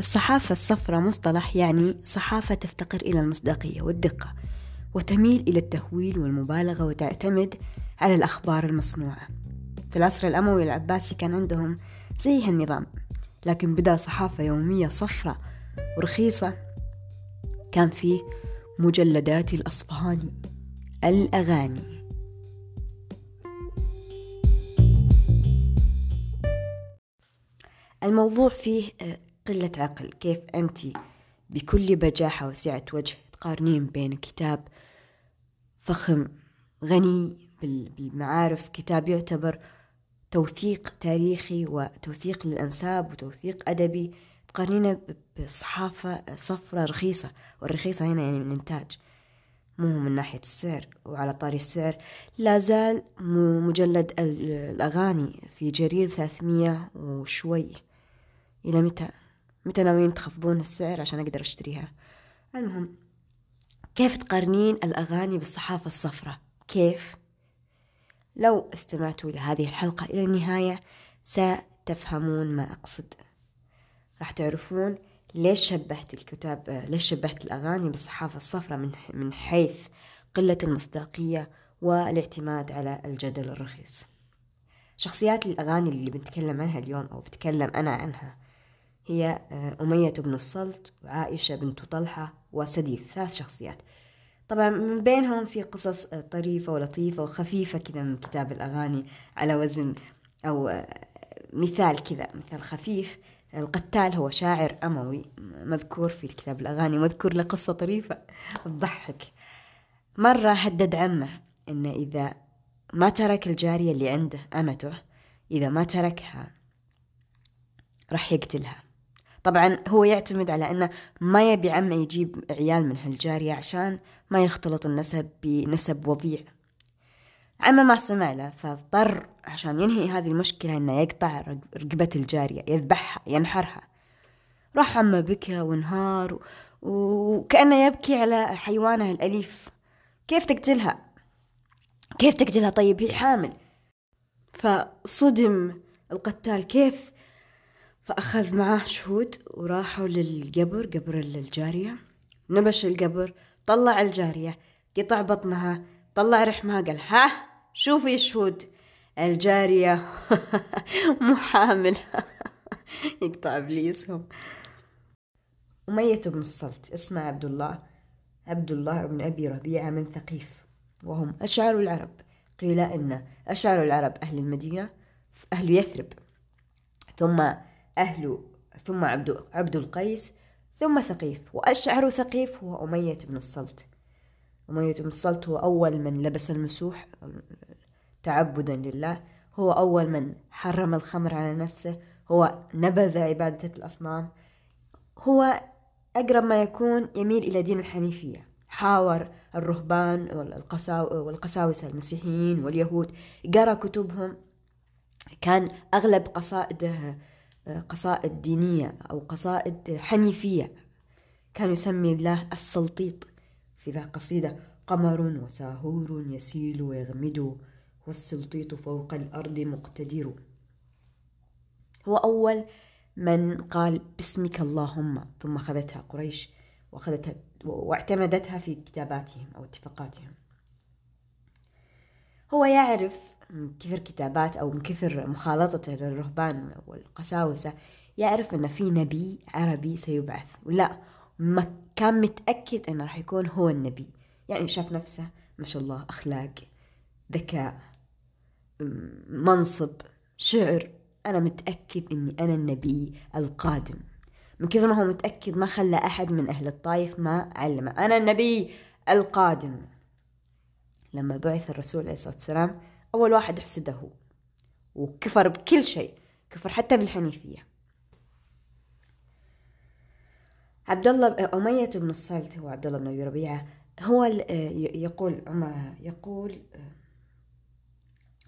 الصحافة الصفراء مصطلح يعني صحافة تفتقر إلى المصداقية والدقة وتميل إلى التهويل والمبالغة وتعتمد على الأخبار المصنوعة. في العصر الأموي العباسي كان عندهم زي هالنظام لكن بدأ صحافة يومية صفراء ورخيصة كان فيه مجلدات الأصفهاني الأغاني. الموضوع فيه آه، قلة عقل. كيف أنت بكل بجاحة وسعة وجه تقارنين بين كتاب فخم غني بالمعارف كتاب يعتبر توثيق تاريخي وتوثيق للأنساب وتوثيق أدبي؟ تقارنينه بصحافة صفرة رخيصة والرخيصة هنا يعني من الإنتاج. مو من ناحية السعر وعلى طاري السعر. لا زال مجلد الأغاني في جرير ثلاثمية وشوي. إلى متى؟ متى ناويين تخفضون السعر عشان أقدر أشتريها؟ المهم كيف تقارنين الأغاني بالصحافة الصفراء؟ كيف؟ لو استمعتوا لهذه الحلقة إلى النهاية ستفهمون ما أقصد. راح تعرفون ليش شبهت الكتاب ليش شبهت الأغاني بالصحافة الصفراء من من حيث قلة المصداقية والاعتماد على الجدل الرخيص. شخصيات الأغاني اللي بنتكلم عنها اليوم أو بتكلم أنا عنها هي آه، أمية بن الصلت وعائشة بنت طلحة وسديف ثلاث شخصيات. طبعا من بينهم في قصص آه، طريفة ولطيفة وخفيفة كذا من كتاب الأغاني على وزن أو آه، مثال كذا مثال خفيف. القتال هو شاعر أموي مذكور في الكتاب الأغاني مذكور له قصة طريفة تضحك. مرة هدد عمه إن إذا ما ترك الجارية اللي عنده أمته إذا ما تركها راح يقتلها. طبعا هو يعتمد على أنه ما يبي عمه يجيب عيال من هالجارية عشان ما يختلط النسب بنسب وضيع. عمه ما سمع له فاضطر عشان ينهي هذه المشكلة إنه يقطع رقبة الجارية يذبحها ينحرها. راح عمه بكى وانهار وكأنه يبكي على حيوانه الأليف. كيف تقتلها؟ كيف تقتلها؟ طيب هي حامل. فصدم القتال. كيف فأخذ معاه شهود وراحوا للقبر قبر الجارية. نبش القبر طلع الجارية قطع بطنها طلع رحمها قال ها شوفي شهود. الجارية مو حامل يقطع إبليسهم. أمية بن الصلت اسمه عبد الله عبد الله بن أبي ربيعة من ثقيف وهم أشعار العرب. قيل إن أشعار العرب أهل المدينة أهل يثرب. ثم أهل ثم عبد, عبد القيس ثم ثقيف. وأشعر ثقيف هو أمية بن الصلت. أمية بن الصلت هو أول من لبس المسوح تعبدا لله. هو أول من حرم الخمر على نفسه. هو نبذ عبادة الأصنام. هو أقرب ما يكون يميل إلى دين الحنيفية. حاور الرهبان والقساوسة المسيحيين واليهود. قرأ كتبهم. كان أغلب قصائده قصائد دينية أو قصائد حنيفية. كان يسمي الله السلطيط. في ذا قصيدة قمر وساهور يسيل ويغمد والسلطيط فوق الأرض مقتدر. هو أول من قال باسمك اللهم ثم أخذتها قريش وأخذتها واعتمدتها في كتاباتهم أو اتفاقاتهم. هو يعرف من كثر كتابات أو من كثر مخالطته للرهبان والقساوسة يعرف أن في نبي عربي سيبعث. ولا ما كان متأكد أنه راح يكون هو النبي. يعني شاف نفسه ما شاء الله أخلاق ذكاء منصب شعر. أنا متأكد أني أنا النبي القادم. من كثر ما هو متأكد ما خلى أحد من أهل الطائف ما علمه. أنا النبي القادم. لما بعث الرسول عليه الصلاة والسلام أول واحد حسده هو وكفر بكل شيء كفر حتى بالحنيفية. عبد الله أمية بن الصلت هو عبد الله بن أبي ربيعة هو يقول يقول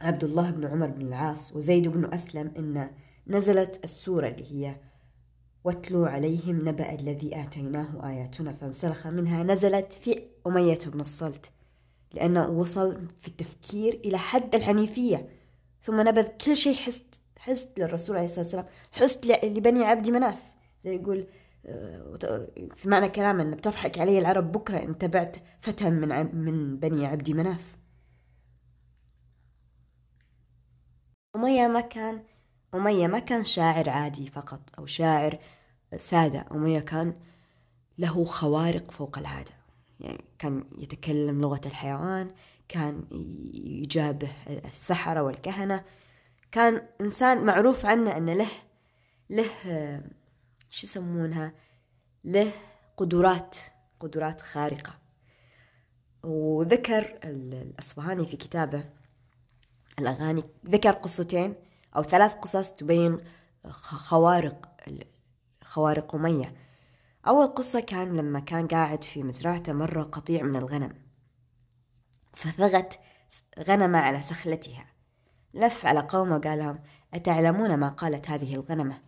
عبد الله بن عمر بن العاص وزيد بن أسلم إن نزلت السورة اللي هي واتلو عليهم نبأ الذي آتيناه آياتنا فانسلخ منها نزلت في أمية بن الصلت لأنه وصل في التفكير إلى حد الحنيفية. ثم نبذ كل شيء حست حست للرسول عليه الصلاة والسلام. حست لبني عبد مناف. زي يقول في معنى كلام أن بتضحك علي العرب بكرة إن تبعت فتى من من بني عبد مناف. أمية ما كان أمية ما كان شاعر عادي فقط أو شاعر سادة. أمية كان له خوارق فوق العادة. يعني كان يتكلم لغة الحيوان كان يجابه السحرة والكهنة. كان إنسان معروف عنه أن له له شو يسمونها؟ له قدرات قدرات خارقة. وذكر الأصفهاني في كتابه الأغاني ذكر قصتين أو ثلاث قصص تبين خوارق خوارق أمية. أول قصة كان لما كان قاعد في مزرعته مرة قطيع من الغنم. فثغت غنمة على سخلتها. لف على قومه وقال لهم أتعلمون ما قالت هذه الغنمة؟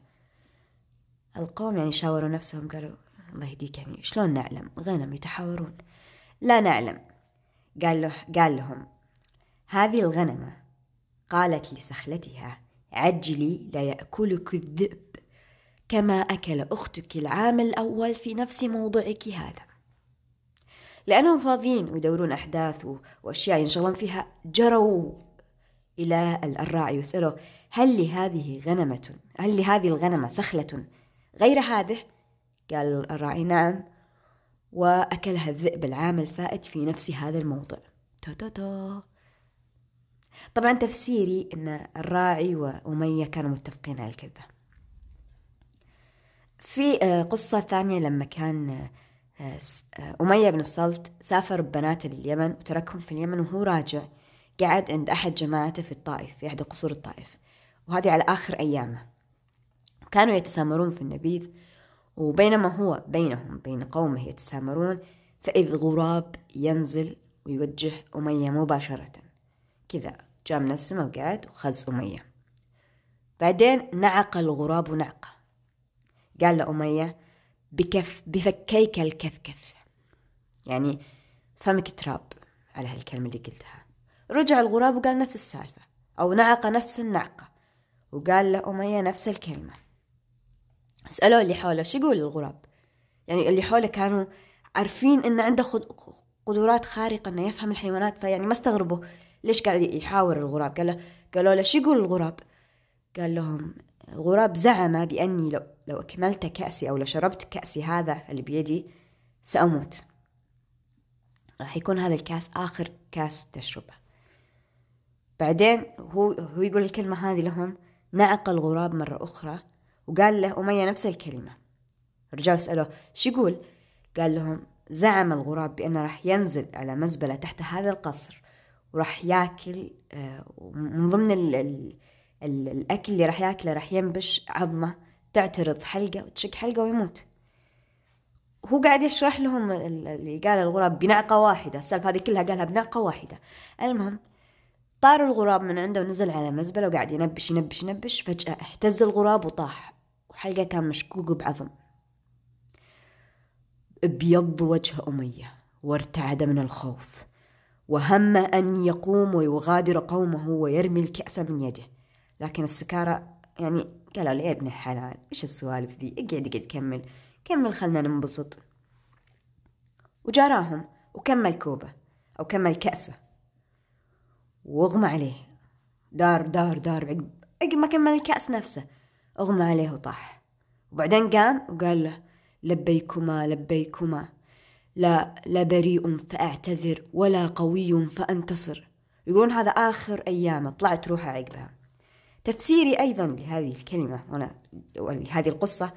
القوم يعني شاوروا نفسهم قالوا الله يهديك يعني شلون نعلم؟ غنم يتحاورون. لا نعلم. قال له قال لهم هذه الغنمة قالت لسخلتها عجلي لا يأكلك الذئب. كما أكل أختك العام الأول في نفس موضعك هذا. لأنهم فاضيين ويدورون أحداث وأشياء ينشغلون فيها جروا إلى الراعي ويسألوا هل لهذه غنمة؟ هل لهذه الغنمة سخلة غير هذه؟ قال الراعي نعم. وأكلها الذئب العام الفائت في نفس هذا الموضع. تا طبعا تفسيري أن الراعي وأمية كانوا متفقين على الكذبة في آه، قصة ثانية لما كان آه، آه، أمية بن الصلت سافر ببناته لليمن وتركهم في اليمن وهو راجع. قعد عند أحد جماعته في الطائف في إحدى قصور الطائف. وهذه على آخر أيامه. كانوا يتسامرون في النبيذ وبينما هو بينهم بين قومه يتسامرون فإذ غراب ينزل ويوجه أمية مباشرة. كذا جاء من السماء وقعد وخز أمية. بعدين نعق الغراب نعقة. قال لأمية بكف بفكيك الكثكث يعني فمك تراب على هالكلمة اللي قلتها. رجع الغراب وقال نفس السالفة أو نعق نفس النعقة وقال لأمية نفس الكلمة. سألوه اللي حوله شو يقول الغراب؟ يعني اللي حوله كانوا عارفين إن عنده قدرات خارقة إنه يفهم الحيوانات فيعني ما استغربوا ليش قاعد يحاور الغراب. قال له قالوا له شو يقول الغراب؟ قال لهم الغراب زعم بأني لو, لو أكملت كأسي أو لو شربت كأسي هذا اللي بيدي سأموت. راح يكون هذا الكاس آخر كاس تشربه. بعدين هو هو يقول الكلمة هذه لهم نعق الغراب مرة أخرى وقال له أمية نفس الكلمة. رجعوا سألوه شو يقول؟ قال لهم زعم الغراب بأنه راح ينزل على مزبلة تحت هذا القصر وراح ياكل آه، من ضمن الأكل اللي راح ياكله راح ينبش عظمة تعترض حلقة وتشق حلقة ويموت. هو قاعد يشرح لهم اللي قال الغراب بنعقة واحدة. السالفة هذه كلها قالها بنعقة واحدة. المهم طار الغراب من عنده ونزل على مزبلة وقاعد ينبش ينبش ينبش. فجأة اهتز الغراب وطاح. وحلقة كان مشكوك بعظم. أبيض وجه أمية وارتعد من الخوف. وهم أن يقوم ويغادر قومه ويرمي الكأس من يده. لكن السكارى يعني قالوا لي يا ابن الحلال إيش السوالف ذي؟ اقعد اقعد كمل كمل خلنا ننبسط. وجاراهم وكمل كوبة أو كمل كأسه. واغمى عليه دار دار دار عقب عقب ما كمل الكأس نفسه. اغمى عليه وطاح. وبعدين قام وقال له لبيكما لبيكما لا لا بريء فأعتذر ولا قوي فأنتصر. يقولون هذا آخر أيامه طلعت روحه عقبها. تفسيري أيضا لهذه الكلمة وأنا لهذه القصة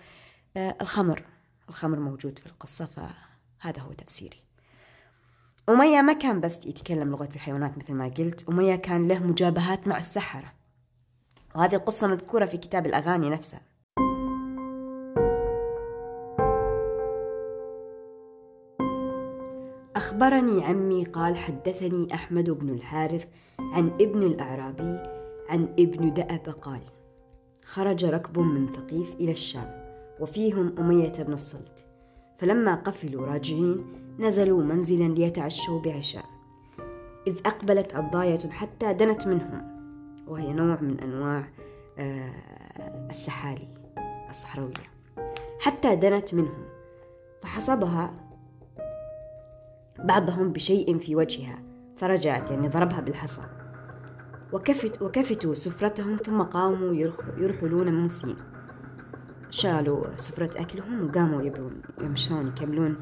آه، الخمر. الخمر موجود في القصة فهذا هو تفسيري. أمية ما كان بس يتكلم لغة الحيوانات مثل ما قلت أمية كان له مجابهات مع السحرة. وهذه القصة مذكورة في كتاب الأغاني نفسها أخبرني عمي قال حدثني أحمد بن الحارث عن ابن الأعرابي عن ابن دأب قال خرج ركب من ثقيف إلى الشام وفيهم أمية بن الصلت. فلما قفلوا راجعين نزلوا منزلا ليتعشوا بعشاء. إذ أقبلت عضاية حتى دنت منهم وهي نوع من أنواع آه، السحالي الصحراوية. حتى دنت منهم فحصبها بعضهم بشيء في وجهها فرجعت يعني ضربها بالحصى. وكفت وكفتوا سفرتهم ثم قاموا يرحلون موسين شالوا سفرة أكلهم وقاموا يبون يمشون يكملون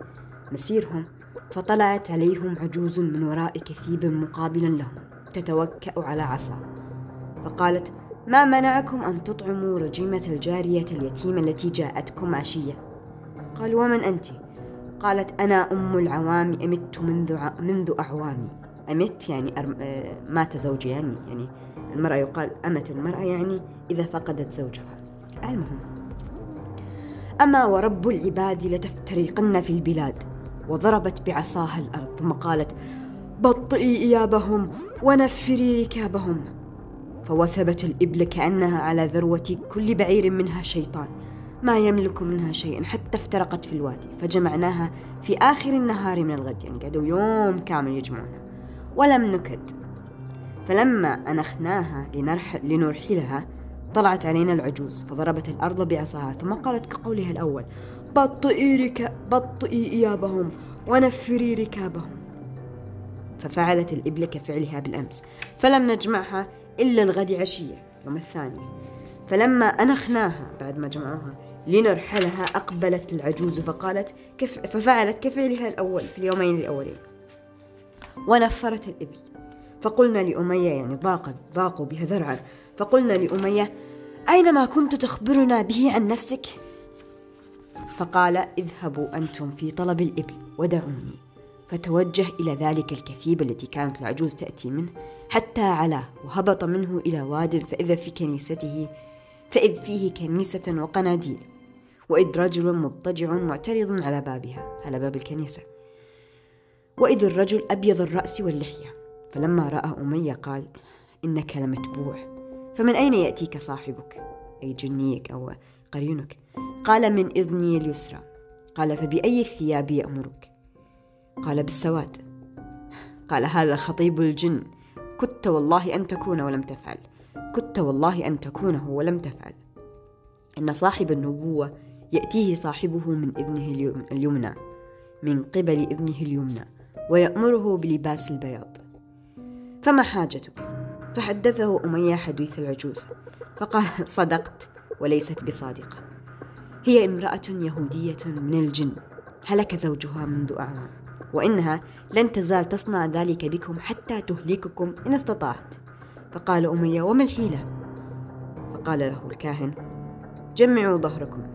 مسيرهم فطلعت عليهم عجوز من وراء كثيب مقابلا لهم تتوكأ على عصا. فقالت ما منعكم أن تطعموا رجيمة الجارية اليتيمة التي جاءتكم عشية؟ قالوا ومن أنت؟ قالت أنا أم العوام أمت منذ. منذ أعوامي. أمت يعني. آه، مات زوجي يعني يعني المرأة يقال أمت المرأة يعني إذا فقدت زوجها. المهم أما ورب العباد لتفترقن في البلاد وضربت بعصاها الأرض ثم قالت بطئي إيابهم ونفري ركابهم. فوثبت الإبل كأنها على ذروة كل بعير منها شيطان ما يملك منها شيء حتى افترقت في الوادي. فجمعناها في آخر النهار من الغد يعني قعدوا يوم كامل يجمعونها. ولم نكد. فلما أنخناها لنرح لنرحلها طلعت علينا العجوز فضربت الأرض بعصاها ثم قالت كقولها الأول بطئي, ركا بطئي إيابهم ونفري ركابهم. ففعلت الإبل كفعلها بالأمس فلم نجمعها إلا الغد عشية يوم الثاني. فلما أنخناها بعد ما جمعوها لنرحلها أقبلت العجوز فقالت كف ففعلت كفعلها الأول في اليومين الأولين. ونفرت الإبل. فقلنا لأمية يعني ضاقت ضاقوا بها ذرعا. فقلنا لأمية أين ما كنت تخبرنا به عن نفسك؟ فقال اذهبوا أنتم في طلب الإبل ودعوني. فتوجه إلى ذلك الكثيب التي كانت العجوز تأتي منه حتى علاه وهبط منه إلى واد فإذا في كنيسته فإذ فيه كنيسة وقناديل. وإذ رجل مضطجع معترض على بابها على باب الكنيسة. وإذ الرجل أبيض الرأس واللحية. فلما رأى أمية قال إنك لمتبوع. فمن أين يأتيك صاحبك؟ أي جنيك أو قرينك. قال من إذني اليسرى. قال فبأي الثياب يأمرك؟ قال بالسواد. قال هذا خطيب الجن. كدت والله أن تكون ولم تفعل. كدت والله أن تكونه ولم تفعل. إن صاحب النبوة يأتيه صاحبه من إذنه اليمنى من قبل إذنه اليمنى. ويأمره بلباس البياض. فما حاجتك؟ فحدثه أمية حديث العجوز فقال صدقت وليست بصادقة. هي امرأة يهودية من الجن هلك زوجها منذ أعوام وإنها لن تزال تصنع ذلك بكم حتى تهلككم إن استطاعت فقال أمية وما الحيلة؟ فقال له الكاهن جمعوا ظهركم.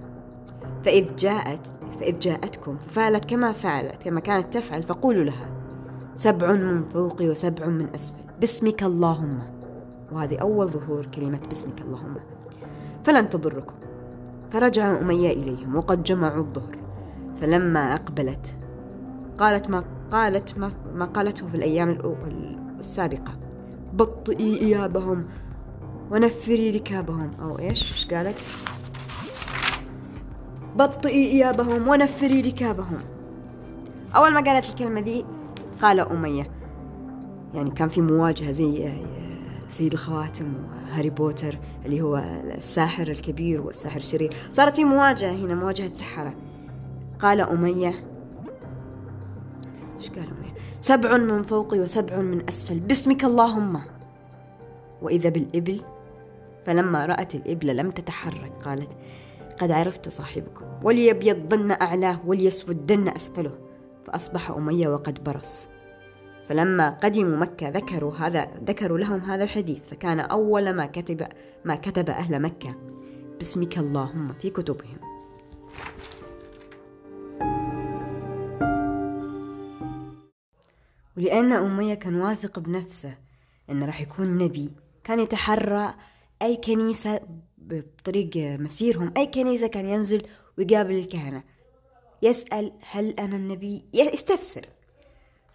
فإذ جاءت فإذ جاءتكم ففعلت كما فعلت كما كانت تفعل فقولوا لها سبع من فوقي وسبع من أسفل. باسمك اللهم. وهذه أول ظهور كلمة باسمك اللهم. فلن تضركم. فرجع أمية إليهم وقد جمعوا الظهر. فلما أقبلت قالت ما قالت ما, ما قالته في الأيام السابقة بطئي إيابهم ونفري ركابهم. أو إيش؟ إيش قالت؟ بطئي إيابهم ونفري ركابهم. أول ما قالت الكلمة دي قال أمية يعني كان في مواجهة زي سيد الخواتم وهاري بوتر اللي هو الساحر الكبير والساحر الشرير. صارت في مواجهة هنا مواجهة سحرة. قال أمية إيش قال أمية؟ سبع من فوقي وسبع من أسفل. باسمك اللهم. وإذا بالإبل فلما رأت الإبل لم تتحرك قالت قد عرفت صاحبكم. وليبيضن أعلاه وليسودن أسفله. فأصبح أمية وقد برص. فلما قدموا مكة ذكروا هذا ذكروا لهم هذا الحديث. فكان أول ما كتب ما كتب أهل مكة. باسمك اللهم في كتبهم. ولأن أمية كان واثق بنفسه أنه راح يكون نبي كان يتحرى أي كنيسة بطريق مسيرهم أي كنيسة كان ينزل ويقابل الكهنة. يسأل هل أنا النبي؟ يستفسر.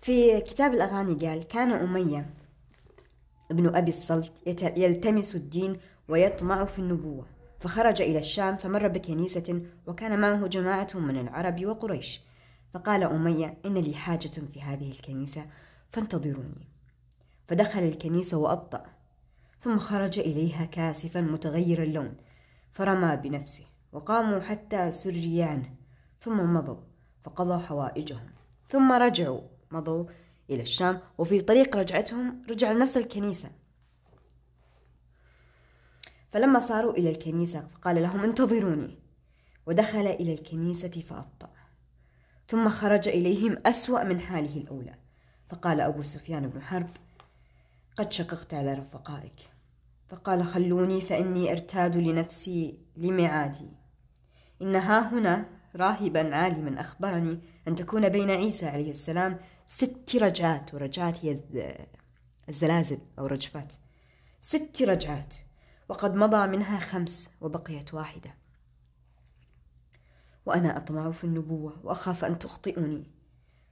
في كتاب الأغاني قال كان أمية ابن أبي الصلت يلتمس الدين ويطمع في النبوة فخرج إلى الشام فمر بكنيسة وكان معه جماعة من العرب وقريش. فقال أمية إن لي حاجة في هذه الكنيسة فانتظروني. فدخل الكنيسة وأبطأ. ثم خرج إليها كاسفا متغير اللون فرمى بنفسه وقاموا حتى سري عنه ثم مضوا فقضوا حوائجهم ثم رجعوا مضوا إلى الشام وفي طريق رجعتهم رجع لنفس الكنيسة. فلما صاروا إلى الكنيسة قال لهم انتظروني ودخل إلى الكنيسة فأبطأ ثم خرج إليهم أسوأ من حاله الأولى فقال أبو سفيان بن حرب قد شققت على رفقائك فقال خلوني فإني أرتاد لنفسي لمعادي. إن ها هنا راهبا عالما أخبرني أن تكون بين عيسى عليه السلام ست رجعات ورجعات هي الزلازل أو رجفات. ست رجعات وقد مضى منها خمس وبقيت واحدة. وأنا أطمع في النبوة وأخاف أن تخطئني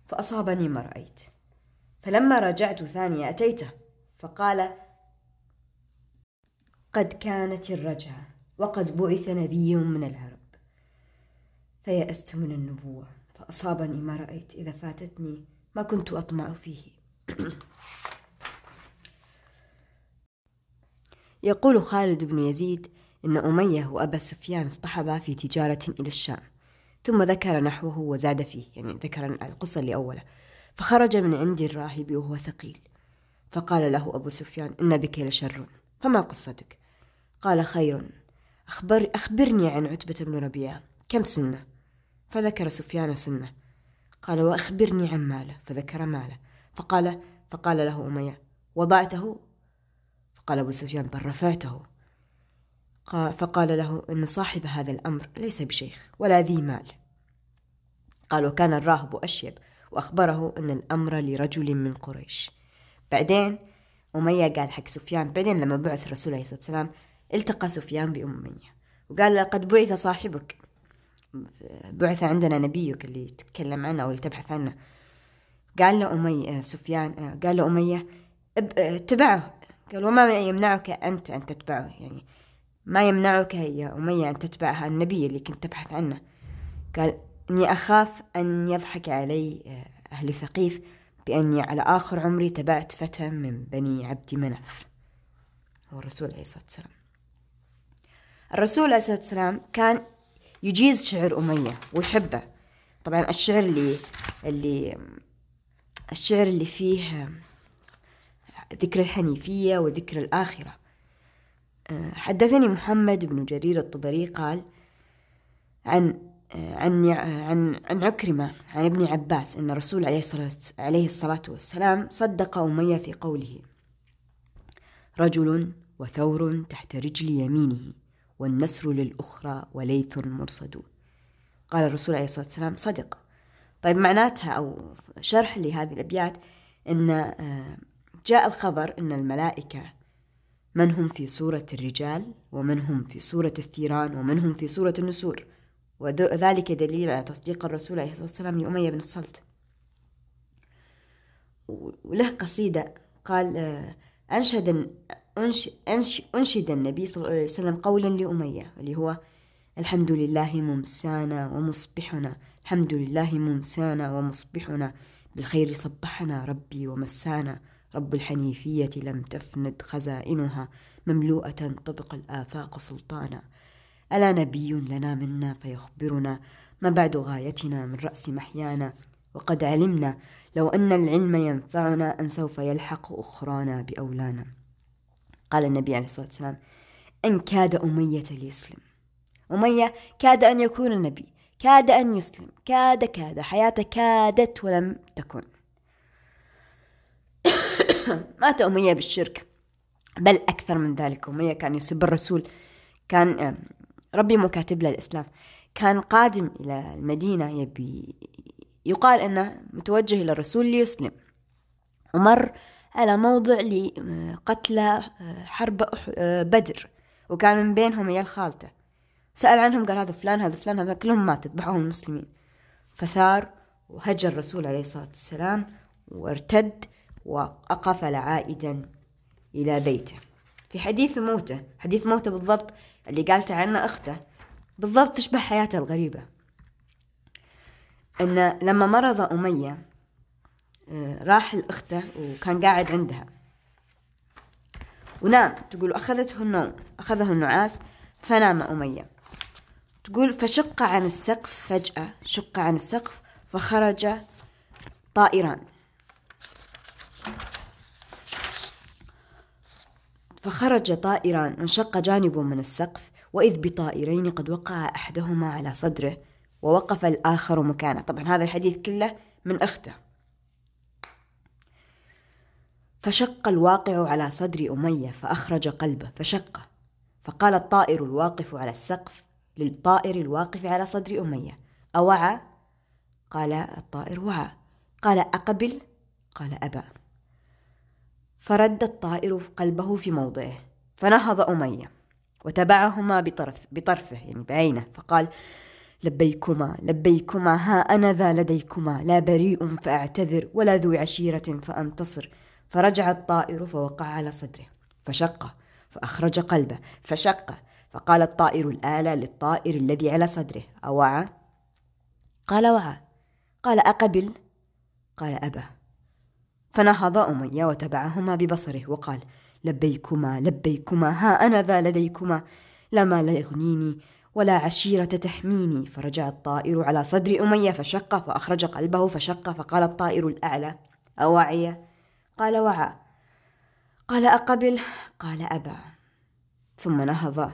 فأصابني ما رأيت. فلما رجعت ثانية أتيته فقال قد كانت الرجعة وقد بعث نبي من العرب. فيأست من النبوة فأصابني ما رأيت إذا فاتتني ما كنت أطمع فيه. يقول خالد بن يزيد إن أمية وأبا سفيان اصطحبا في تجارة إلى الشام ثم ذكر نحوه وزاد فيه يعني ذكر القصة اللي أوله فخرج من عند الراهب وهو ثقيل. فقال له أبو سفيان إن بك لشر فما قصتك؟ قال خير. أخبر أخبرني عن عتبة بن ربيعة كم سنة؟ فذكر سفيان سنة. قال وأخبرني عن ماله. فذكر ماله. فقال فقال له أمية وضعته؟ فقال أبو سفيان بل رفعته. قال فقال له إن صاحب هذا الأمر ليس بشيخ ولا ذي مال. قال وكان الراهب أشيب. وأخبره أن الأمر لرجل من قريش. بعدين أمية قال حق سفيان بعدين لما بعث الرسول عليه الصلاة والسلام التقى سفيان بأمية وقال لقد بعث صاحبك. بعث عندنا نبيك اللي تتكلم عنه أو اللي تبحث عنه. قال له أمية سفيان قال له أمية اتبعه. قال وما يمنعك أنت أن تتبعه. يعني ما يمنعك يا أمية أن تتبع النبي اللي كنت تبحث عنه. قال إني أخاف أن يضحك علي أهل ثقيف بأني على آخر عمري تبعت فتى من بني عبد منف هو الرسول عليه الصلاة والسلام. الرسول عليه الصلاة والسلام كان يجيز شعر أمية ويحبه. طبعا الشعر اللي اللي الشعر اللي فيه ذكر الحنيفية وذكر الآخرة. حدثني محمد بن جرير الطبري قال عن عن عن عن عكرمة عن ابن عباس أن الرسول عليه الصلاة عليه الصلاة والسلام صدق أمية في قوله رجل وثور تحت رجل يمينه. والنسر للأخرى وليث مرصد. قال الرسول عليه الصلاة والسلام صدق. طيب معناتها أو شرح لهذه الأبيات أن جاء الخبر أن الملائكة من هم في صورة الرجال ومن هم في صورة الثيران ومن هم في صورة النسور. وذلك دليل على تصديق الرسول عليه الصلاة والسلام لأمية بن الصلت. وله قصيدة قال أنشد أنشد النبي صلى الله عليه وسلم قولا لأمية اللي هو الحمد لله ممسانا ومصبحنا الحمد لله ممسانا ومصبحنا بالخير صبحنا ربي ومسانا رب الحنيفية لم تفند خزائنها مملوءة طبق الآفاق سلطانا. ألا نبي لنا منا فيخبرنا ما بعد غايتنا من رأس محيانا؟ وقد علمنا لو أن العلم ينفعنا أن سوف يلحق أخرانا بأولانا. قال النبي عليه الصلاة والسلام أن كاد أمية ليسلم. أمية كاد أن يكون نبي كاد أن يسلم كاد كاد حياته كادت ولم تكن. مات أمية بالشرك بل أكثر من ذلك. أمية كان يسب الرسول كان ربي مكاتب له الإسلام. كان قادم إلى المدينة يبي يقال أنه متوجه إلى الرسول ليسلم. ومر على موضع لقتلى حرب بدر. وكان من بينهم عيال خالته. سأل عنهم قال هذا فلان هذا فلان هذا كلهم مات ذبحوهم المسلمين. فثار وهجر الرسول عليه الصلاة والسلام وارتد وأقفل عائدا إلى بيته. في حديث موته حديث موته بالضبط اللي قالته عنه أخته بالضبط تشبه حياته الغريبة. أن لما مرض أمية آه، راح لأخته وكان قاعد عندها. ونام. تقول أخذته النوم أخذه النعاس فنام أمية. تقول فشق عن السقف فجأة شق عن السقف فخرج طائران. فخرج طائران وانشق جانب من السقف وإذ بطائرين قد وقع أحدهما على صدره ووقف الآخر مكانه. طبعا هذا الحديث كله من أخته. فشق الواقع على صدر أمية فأخرج قلبه فشقه فقال الطائر الواقف على السقف للطائر الواقف على صدر أمية. أوعى؟ قال الطائر وعى. قال أقبل؟ قال أبى. فرد الطائر قلبه في موضعه فنهض أمية وتبعهما بطرف بطرفه يعني بعينه. فقال لبيكما لبيكما ها أنا ذا لديكما لا بريء فأعتذر ولا ذو عشيرة فأنتصر. فرجع الطائر فوقع على صدره فشقه فأخرج قلبه فشقه فقال الطائر الآلة للطائر الذي على صدره أوعى؟ قال وعى. قال أقبل؟ قال أبى. فنهض أمية وتبعهما ببصره وقال لبيكما لبيكما ها أنا ذا لديكما لا مال يغنيني ولا عشيرة تحميني. فرجع الطائر على صدر أمية فشق فأخرج قلبه فشق فقال الطائر الأعلى أوعي؟ قال وعى. قال أقبل. قال أبى ثم نهض.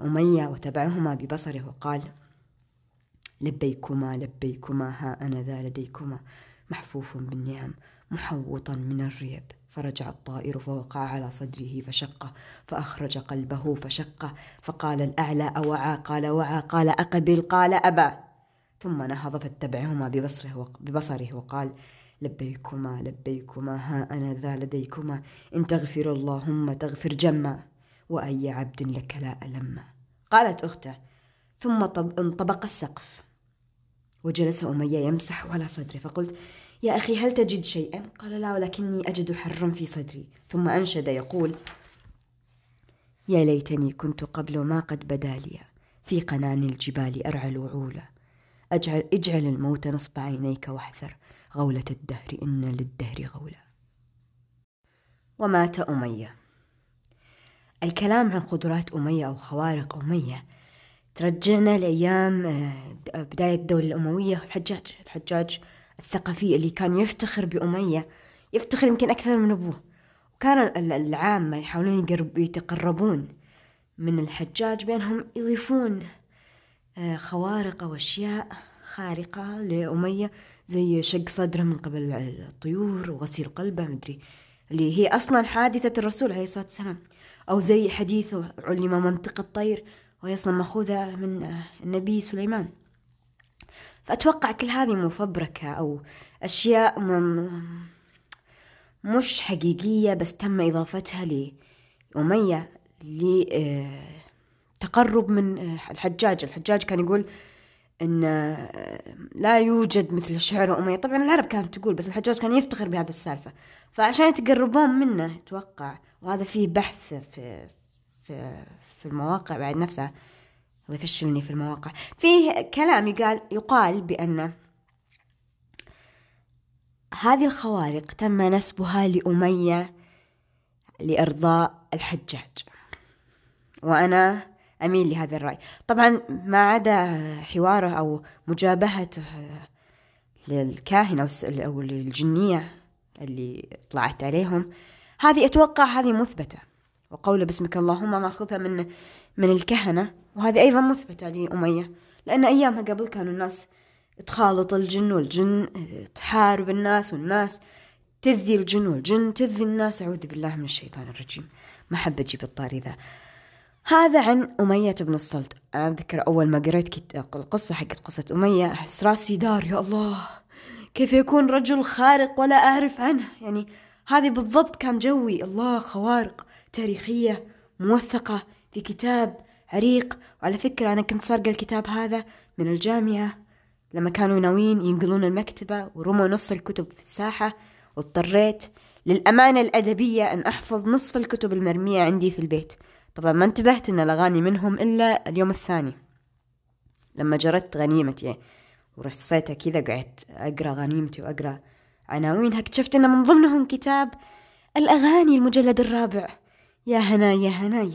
أمية وتبعهما ببصره وقال لبيكما لبيكما ها أنا ذا لديكما محفوف بالنعم محوطا من الريب. فرجع الطائر فوقع على صدره فشقه فأخرج قلبه فشقه فقال الأعلى أوعى؟ قال وعى. قال أقبل. قال أبى ثم نهض فاتبعهما ببصره, ببصره وقال لبيكما لبيكما ها أنا ذا لديكما. إن تغفر اللهم تغفر جما وأي عبد لك لا ألم. قالت أخته ثم انطبق السقف. وجلس أمية يمسح على صدره فقلت يا أخي هل تجد شيئا؟ قال لا ولكني أجد حرا في صدري. ثم أنشد يقول يا ليتني كنت قبل ما قد بدا لي في قنان الجبال أرعى الوعول. أجعل, اجعل الموت نصب عينيك واحذر. غولة الدهر إن للدهر غولة. ومات أمية. الكلام عن قدرات أمية أو خوارق أمية ترجعنا لأيام آه، بداية الدولة الأموية الحجاج الحجاج الثقفي اللي كان يفتخر بأمية يفتخر يمكن أكثر من أبوه. وكان العامة يحاولون يتقربون من الحجاج بأنهم يضيفون آه، خوارق وأشياء خارقة لأمية. زي شق صدره من قبل الطيور وغسيل قلبه مدري اللي هي أصلا حادثة الرسول عليه الصلاة والسلام. أو زي حديث علم منطق الطير وهي أصلا مأخوذة من النبي سليمان. فأتوقع كل هذه مفبركة أو أشياء مش حقيقية بس تم إضافتها لأمية لتقرب من الحجاج. الحجاج كان يقول إن لا يوجد مثل شعر أمية طبعا العرب كانت تقول بس الحجاج كان يفتخر بهذا السالفة. فعشان يتقربون منه أتوقع وهذا فيه بحث في في في المواقع بعد نفسها. الله يفشلني في المواقع. فيه كلام يقال يقال بأن هذه الخوارق تم نسبها لأمية لإرضاء الحجاج. وأنا أميل لهذا الرأي. طبعا ما عدا حواره أو مجابهته للكاهنة أو للجنية اللي طلعت عليهم هذه أتوقع هذه مثبتة. وقول باسمك اللهم ماخذها من من الكهنة وهذه أيضا مثبتة لأمية لأن أيامها قبل كانوا الناس تخالط الجن والجن تحارب الناس والناس تذي الجن والجن تذي الناس. أعوذ بالله من الشيطان الرجيم. ما حب أجيب الطاري ذا. هذا عن أمية بن الصلت. أنا أذكر أول ما قريت القصة حقت قصة أمية أحس راسي دار يا الله كيف يكون رجل خارق ولا أعرف عنه؟ يعني هذه بالضبط كان جوي الله خوارق تاريخية موثقة في كتاب عريق. وعلى فكرة أنا كنت سارقة الكتاب هذا من الجامعة لما كانوا ناويين ينقلون المكتبة ورموا نص الكتب في الساحة واضطريت للأمانة الأدبية أن أحفظ نصف الكتب المرمية عندي في البيت. طبعا ما انتبهت أن الأغاني منهم إلا اليوم الثاني لما جردت غنيمتي. ورصيتها كذا قعدت أقرأ غنيمتي وأقرأ عناوينها. اكتشفت أن من ضمنهم كتاب الأغاني المجلد الرابع. يا هناي يا هناي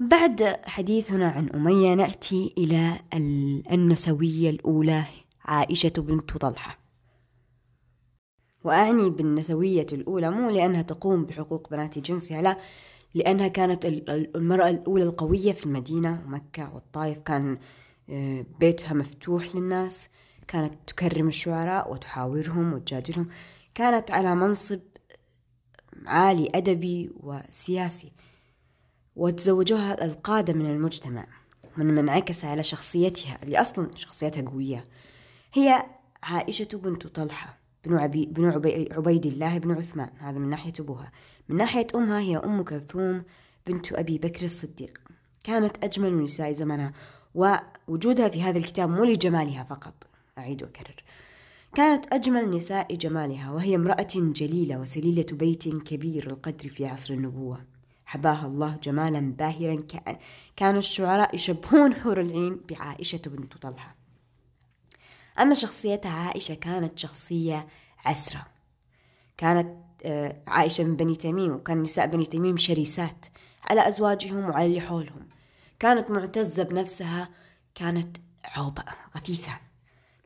بعد حديثنا عن أمية نأتي إلى النسوية الأولى عائشة بنت طلحة. وأعني بالنسوية الأولى مو لأنها تقوم بحقوق بنات جنسها لا لأنها كانت المرأة الأولى القوية في المدينة ومكة والطائف كان آه، بيتها مفتوح للناس كانت تكرم الشعراء وتحاورهم وتجادلهم. كانت على منصب عالي أدبي وسياسي وتزوجها القادة من المجتمع من انعكس على شخصيتها اللي أصلا شخصيتها قوية. هي عائشة بنت طلحة. بن, عبي بن عبي عبيد الله بن عثمان. هذا من ناحية أبوها. من ناحية أمها هي أم كلثوم بنت أبي بكر الصديق. كانت أجمل نساء زمنها ووجودها في هذا الكتاب مو لجمالها فقط. أعيد وأكرر. كانت أجمل نساء جمالها وهي امرأة جليلة وسليلة بيت كبير القدر في عصر النبوة. حباها الله جمالا باهرا كان الشعراء يشبهون حور العين بعائشة بنت طلحة. أما شخصيتها عائشة كانت شخصية عسرة. كانت آه، عائشة من بني تميم وكان نساء بني تميم شرسات على أزواجهم وعلى اللي حولهم. كانت معتزة بنفسها كانت عوبة غثيثة.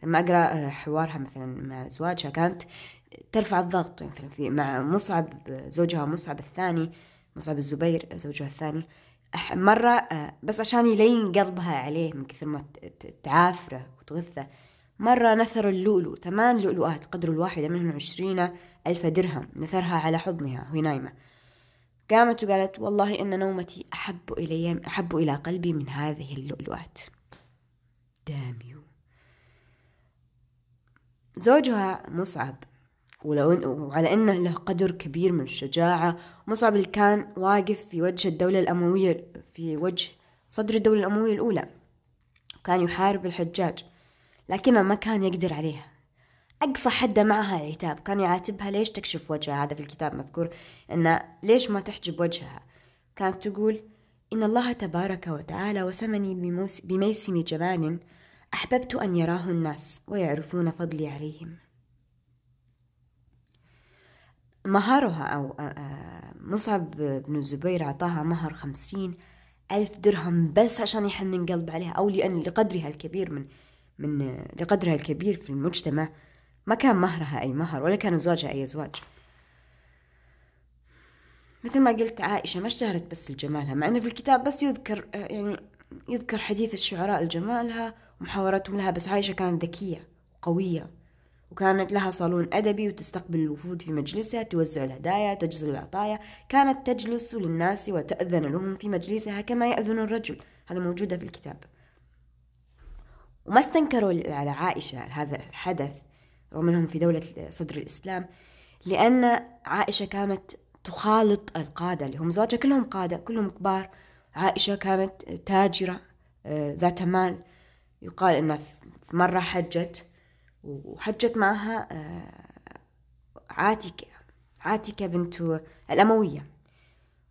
لما أقرأ آه، حوارها مثلا مع زواجها كانت ترفع الضغط. مثلا في مع مصعب زوجها مصعب الثاني مصعب الزبير زوجها الثاني. مرة آه، بس عشان يلين قلبها عليه من كثر ما تعافره وتغثه. مرة نثر اللؤلؤ ثمان لؤلؤات قدر الواحدة منهم عشرين ألف درهم نثرها على حضنها وهي نايمة. قامت وقالت والله إن نومتي أحب إلي أحب إلى قلبي من هذه اللؤلؤات. داميو زوجها مصعب ولو إن وعلى إنه له قدر كبير من الشجاعة. مصعب اللي كان واقف في وجه الدولة الأموية في وجه صدر الدولة الأموية الأولى كان يحارب الحجاج. لكنه ما كان يقدر عليها. أقصى حدة معها عتاب كان يعاتبها ليش تكشف وجهها؟ هذا في الكتاب مذكور أن ليش ما تحجب وجهها؟ كانت تقول إن الله تبارك وتعالى وسمني بميسم جمال أحببت أن يراه الناس ويعرفون فضلي عليهم. مهرها أو مصعب بن الزبير أعطاها مهر خمسين ألف درهم بس عشان يحنن قلب عليها أو لأن لقدرها الكبير من من لقدرها الكبير في المجتمع. ما كان مهرها أي مهر ولا كان زواجها أي زواج. مثل ما قلت عائشة ما اشتهرت بس لجمالها مع أنه في الكتاب بس يذكر يعني يذكر حديث الشعراء لجمالها ومحاورتهم لها بس عائشة كانت ذكية وقوية وكانت لها صالون أدبي وتستقبل الوفود في مجلسها توزع الهدايا تجزل العطايا. كانت تجلس للناس وتأذن لهم في مجلسها كما يأذن الرجل. هذا موجودة في الكتاب. وما استنكروا على عائشة هذا الحدث رغم أنهم في دولة صدر الإسلام لأن عائشة كانت تخالط القادة اللي هم زوجها كلهم قادة كلهم كبار. عائشة كانت تاجرة آه، ذات مال. يقال أنها في مرة حجت وحجت معها آه، عاتكة عاتكة بنت الأموية.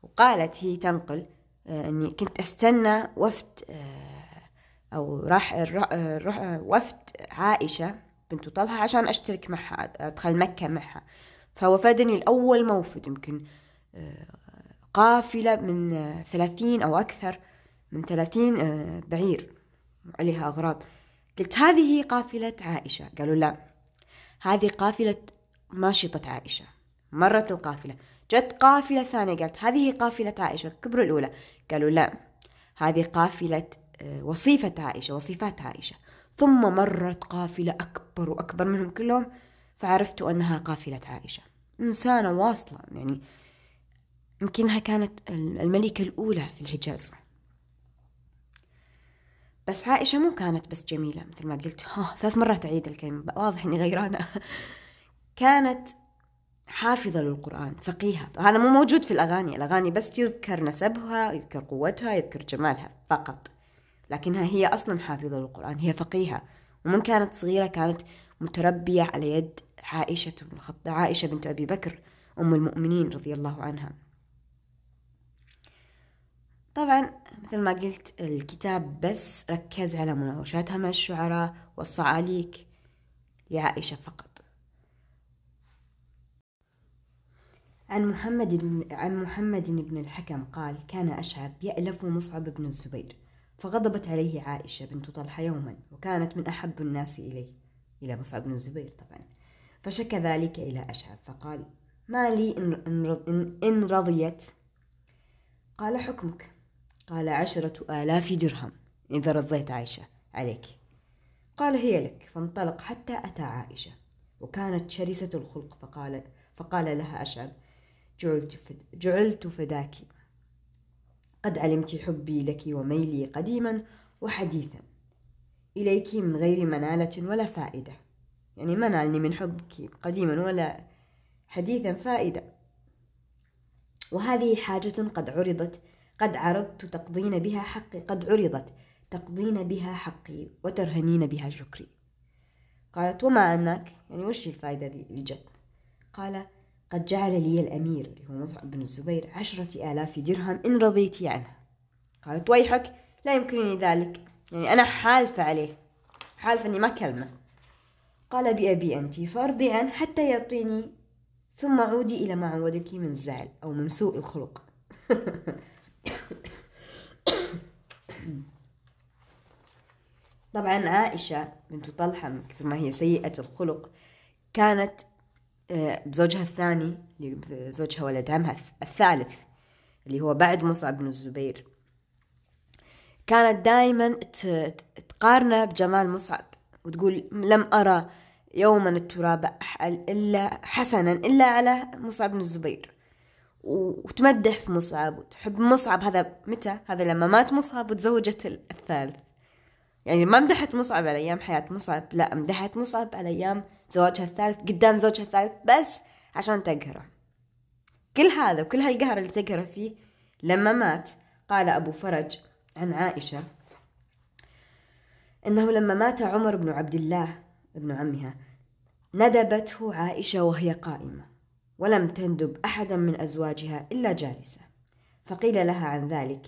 وقالت هي تنقل آه، أني كنت أستنى وفد أو راح وفد عائشة بنت طلحة عشان أشترك معها أدخل مكة معها. فوفدني الأول موفد يمكن آه، قافلة من ثلاثين أو أكثر من ثلاثين آه، بعير عليها أغراض. قلت هذه قافلة عائشة. قالوا لا هذه قافلة ماشطة عائشة. مرت القافلة. جت قافلة ثانية قالت هذه قافلة عائشة كبر الأولى. قالوا لا هذه قافلة وصيفة عائشة وصفات عائشة. ثم مرت قافلة أكبر وأكبر منهم كلهم فعرفت أنها قافلة عائشة. إنسانة واصلة يعني يمكنها كانت الملكة الأولى في الحجاز. بس عائشة مو كانت بس جميلة مثل ما قلت. ها ثلاث مرات أعيد الكلمة واضح إني غيرانة. كانت حافظة للقرآن فقيهة. هذا مو موجود في الأغاني الأغاني بس يذكر نسبها يذكر قوتها يذكر جمالها فقط. لكنها هي أصلا حافظة للقرآن هي فقيهة ومن كانت صغيرة كانت متربية على يد عائشة. عائشة بنت أبي بكر أم المؤمنين رضي الله عنها طبعا مثل ما قلت الكتاب بس ركز على مناوشاتها مع الشعراء والصعاليك لعائشة فقط عن محمد بن عن محمد بن الحكم قال كان أشعب يألف مصعب بن الزبير فغضبت عليه عائشة بنت طلحة يوما وكانت من أحب الناس إليه إلى مصعب بن الزبير طبعا. فشكى ذلك إلى أشعب فقال ما لي إن, رضيت. قال حكمك. قال عشرة آلاف درهم إذا رضيت عائشة عليك. قال هي لك. فانطلق حتى أتى عائشة وكانت شرسة الخلق فقال فقال لها أشعب جعلت, فد جعلت فداك قد علمت حبي لك وميلي قديما وحديثا. إليك من غير منالة ولا فائدة. يعني ما نالني من حبك قديما ولا حديثا فائدة. وهذه حاجة قد عرضت قد عرضت تقضين بها حقي قد عرضت تقضين بها حقي وترهنين بها شكري. قالت وما عنك؟ يعني وش الفائدة اللي جت؟ قال قد جعل لي الأمير اللي هو مصعب بن الزبير عشرة آلاف درهم إن رضيتي عنها قالت ويحك لا يمكنني ذلك. يعني أنا حالفة عليه حالفة إني ما كلمة. قال بأبي أنت فأرضي عنه حتى يعطيني ثم عودي إلى ما عودك من الزعل أو من سوء الخلق. طبعا عائشة بنت طلحة من كثر ما هي سيئة الخلق كانت بزوجها الثاني اللي زوجها ولد عمها الثالث اللي هو بعد مصعب بن الزبير. كانت دائما تقارنه بجمال مصعب وتقول لم أرى يوما التراب إلا حسنا إلا على مصعب بن الزبير. وتمدح في مصعب وتحب مصعب. هذا متى؟ هذا لما مات مصعب وتزوجت الثالث. يعني ما مدحت مصعب على أيام حياة مصعب لا مدحت مصعب على أيام زواجها الثالث قدام زوجها الثالث بس عشان تقهره. كل هذا وكل هالقهر اللي تقهره فيه لما مات قال أبو فرج عن عائشة أنه لما مات عمر بن عبد الله ابن عمها ندبته عائشة وهي قائمة ولم تندب أحدا من أزواجها إلا جالسة. فقيل لها عن ذلك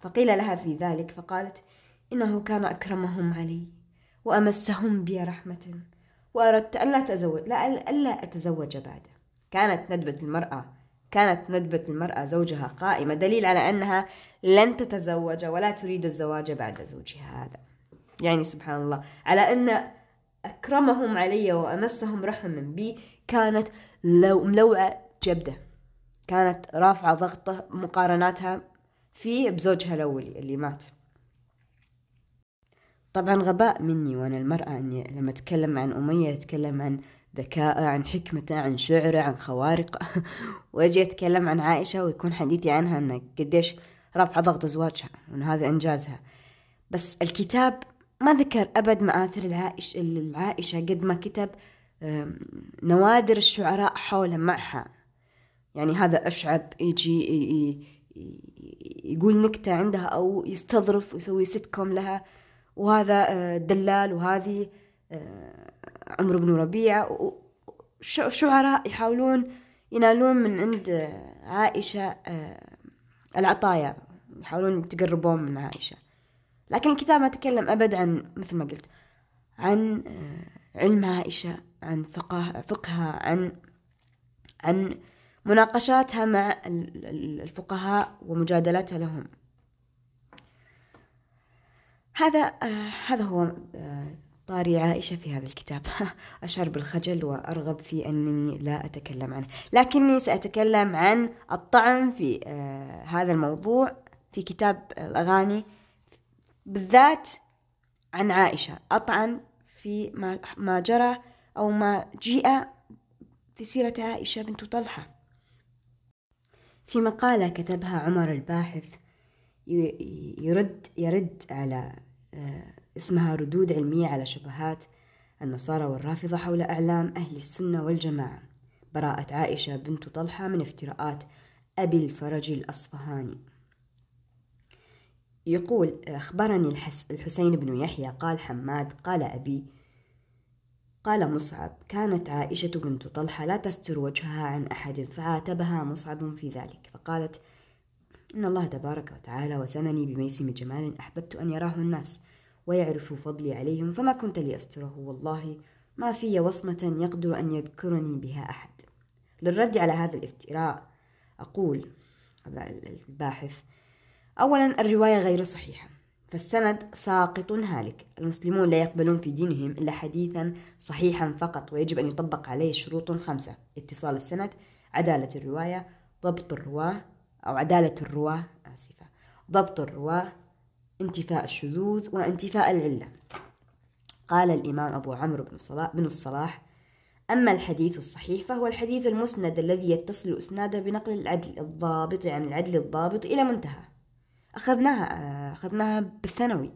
فقيل لها في ذلك فقالت إنه كان أكرمهم علي وأمسهم بي رحمة وأردت أن لا أتزوج لا ألا أتزوج بعده. كانت ندبة المرأة كانت ندبة المرأة زوجها قائمة. دليل على أنها لن تتزوج ولا تريد الزواج بعد زوجها هذا. يعني سبحان الله. على أن أكرمهم علي وأمسهم رحما بي كانت لو ملوعة جبدة. كانت رافعة ضغطة مقارناتها في بزوجها الأولي اللي مات. طبعا غباء مني وأنا المرأة أني لما أتكلم عن أمية أتكلم عن ذكاء عن حكمته عن شعره عن خوارق. وأجي أتكلم عن عائشة ويكون حديثي عنها أن قديش رفع ضغط زواجها وأن هذا إنجازها. بس الكتاب ما ذكر أبد مآثر العائش العائشة قد ما كتب نوادر الشعراء حولها معها. يعني هذا أشعب يجي يقول نكتة عندها أو يستظرف ويسوي سيتكوم لها. وهذا آه، دلال وهذه آه، عمرو بن ربيعة شعراء يحاولون ينالون من عند آه، عائشة العطايا يحاولون يتقربون من عائشة. لكن الكتاب ما تكلم أبد عن مثل ما قلت عن علم عائشة عن فقه فقهها عن عن مناقشاتها مع الفقهاء ومجادلتها لهم. هذا آه هذا هو آه طاري عائشة في هذا الكتاب. أشعر بالخجل وأرغب في أني لا أتكلم عنه. لكني سأتكلم عن الطعن في آه هذا الموضوع في كتاب الأغاني بالذات عن عائشة. أطعن في ما, ما جرى أو ما جيء في سيرة عائشة بنت طلحة. في مقالة كتبها عمر الباحث يرد يرد على اسمها ردود علمية على شبهات النصارى والرافضة حول أعلام أهل السنة والجماعة. براءة عائشة بنت طلحة من افتراءات أبي الفرج الأصفهاني. يقول أخبرني الحسين بن يحيى قال حماد قال أبي قال مصعب كانت عائشة بنت طلحة لا تستر وجهها عن أحد فعاتبها مصعب في ذلك فقالت إن الله تبارك وتعالى وسمني بميسم جمال أحببت أن يراه الناس ويعرفوا فضلي عليهم فما كنت لأستره والله ما في وصمة يقدر أن يذكرني بها أحد. للرد على هذا الافتراء أقول هذا الباحث أولا الرواية غير صحيحة فالسند ساقط هالك المسلمون لا يقبلون في دينهم إلا حديثا صحيحا فقط ويجب أن يطبق عليه شروط خمسة اتصال السند عدالة الرواية ضبط الرواة أو عدالة الرواة آسفة ضبط الرواة انتفاء الشذوذ وانتفاء العلة. قال الإمام أبو عمرو بن الصلاح, بن الصلاح أما الحديث الصحيح فهو الحديث المسند الذي يتصل إسناده بنقل العدل الضابط عن يعني العدل الضابط إلى منتهى. أخذناها أخذناها بالثانوي.